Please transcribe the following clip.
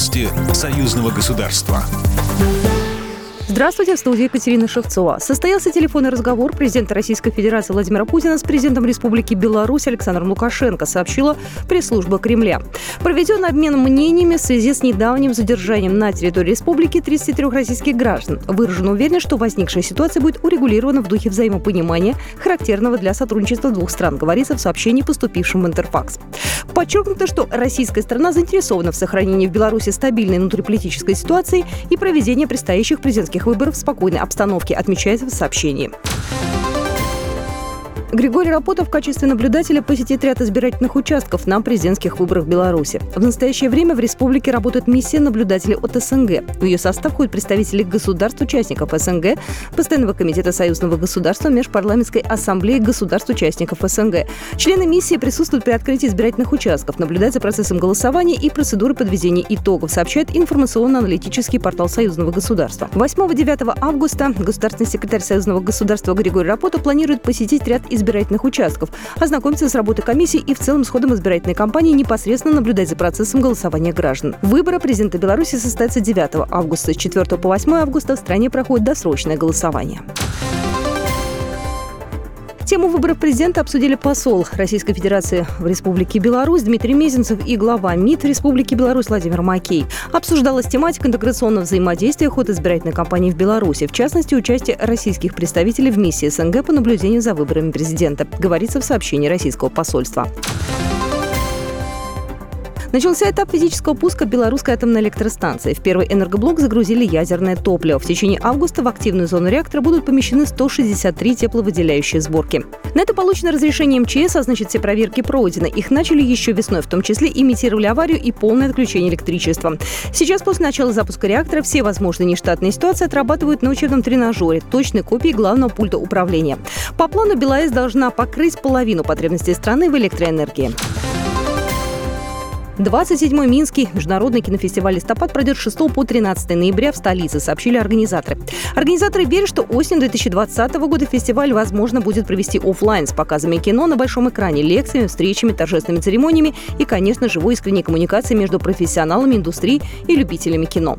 Новости союзного государства. Здравствуйте, в студии Екатерина Шевцова. Состоялся телефонный разговор президента Российской Федерации Владимира Путина с президентом Республики Беларусь Александром Лукашенко, сообщила пресс-служба Кремля. Проведен обмен мнениями в связи с недавним задержанием на территории республики 33 российских граждан. Выражена уверенность, что возникшая ситуация будет урегулирована в духе взаимопонимания, характерного для сотрудничества двух стран, говорится в сообщении, поступившем в Интерфакс. Подчеркнуто, что российская сторона заинтересована в сохранении в Беларуси стабильной внутриполитической ситуации и проведении предстоящих президентских выборов в спокойной обстановке, отмечается в сообщении. Григорий Рапота в качестве наблюдателя посетит ряд избирательных участков на президентских выборах в Беларуси. В настоящее время в республике работает миссия наблюдателей от СНГ. В ее состав входят представители государств-участников СНГ, Постоянного комитета союзного государства Межпарламентской ассамблеи государств-участников СНГ. Члены миссии присутствуют при открытии избирательных участков, наблюдают за процессом голосования и процедуры подведения итогов, сообщает информационно-аналитический портал союзного государства. 8-9 августа государственный секретарь союзного государства Григорий Рапота планирует посетить ряд избирательных избирательных участков, ознакомиться с работой комиссии и в целом с ходом избирательной кампании непосредственно наблюдать за процессом голосования граждан. Выборы президента Беларуси состоятся 9 августа. С 4 по 8 августа в стране проходит досрочное голосование. Тему выборов президента обсудили посол Российской Федерации в Республике Беларусь Дмитрий Мезенцев и глава МИД Республики Беларусь Владимир Макей. Обсуждалась тематика интеграционного взаимодействия ход избирательной кампании в Беларуси, в частности, участие российских представителей в миссии СНГ по наблюдению за выборами президента, говорится в сообщении российского посольства. Начался этап физического пуска белорусской атомной электростанции. В первый энергоблок загрузили ядерное топливо. В течение августа в активную зону реактора будут помещены 163 тепловыделяющие сборки. На это получено разрешение МЧС, а значит все проверки пройдены. Их начали еще весной, в том числе имитировали аварию и полное отключение электричества. Сейчас, после начала запуска реактора, все возможные нештатные ситуации отрабатывают на учебном тренажере, точной копии главного пульта управления. По плану БелАЭС должна покрыть половину потребностей страны в электроэнергии. 27-й Минский международный кинофестиваль «Листопад» пройдет с 6 по 13 ноября в столице, сообщили организаторы. Организаторы верят, что осенью 2020 года фестиваль, возможно, будет провести офлайн с показами кино на большом экране, лекциями, встречами, торжественными церемониями и, конечно, живой искренней коммуникацией между профессионалами индустрии и любителями кино.